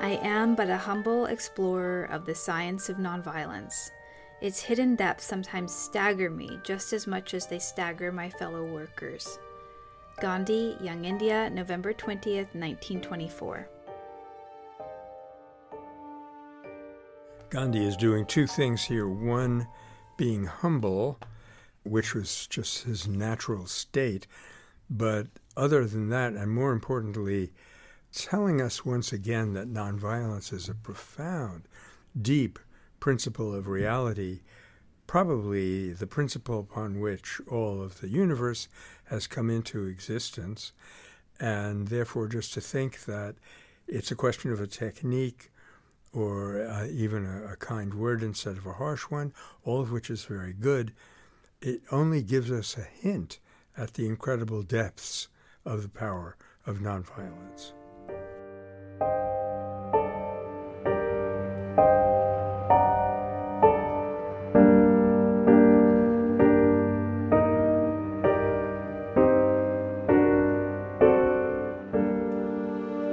I am but a humble explorer of the science of nonviolence. Its hidden depths sometimes stagger me just as much as they stagger my fellow workers. Gandhi, Young India, November 20th, 1924. Gandhi is doing two things here. One, being humble, which was just his natural state. But other than that, and more importantly, telling us once again that nonviolence is a profound, deep principle of reality, probably the principle upon which all of the universe has come into existence. And therefore, just to think that it's a question of a technique or uh, even a, a kind word instead of a harsh one, all of which is very good, it only gives us a hint at the incredible depths of the power of nonviolence.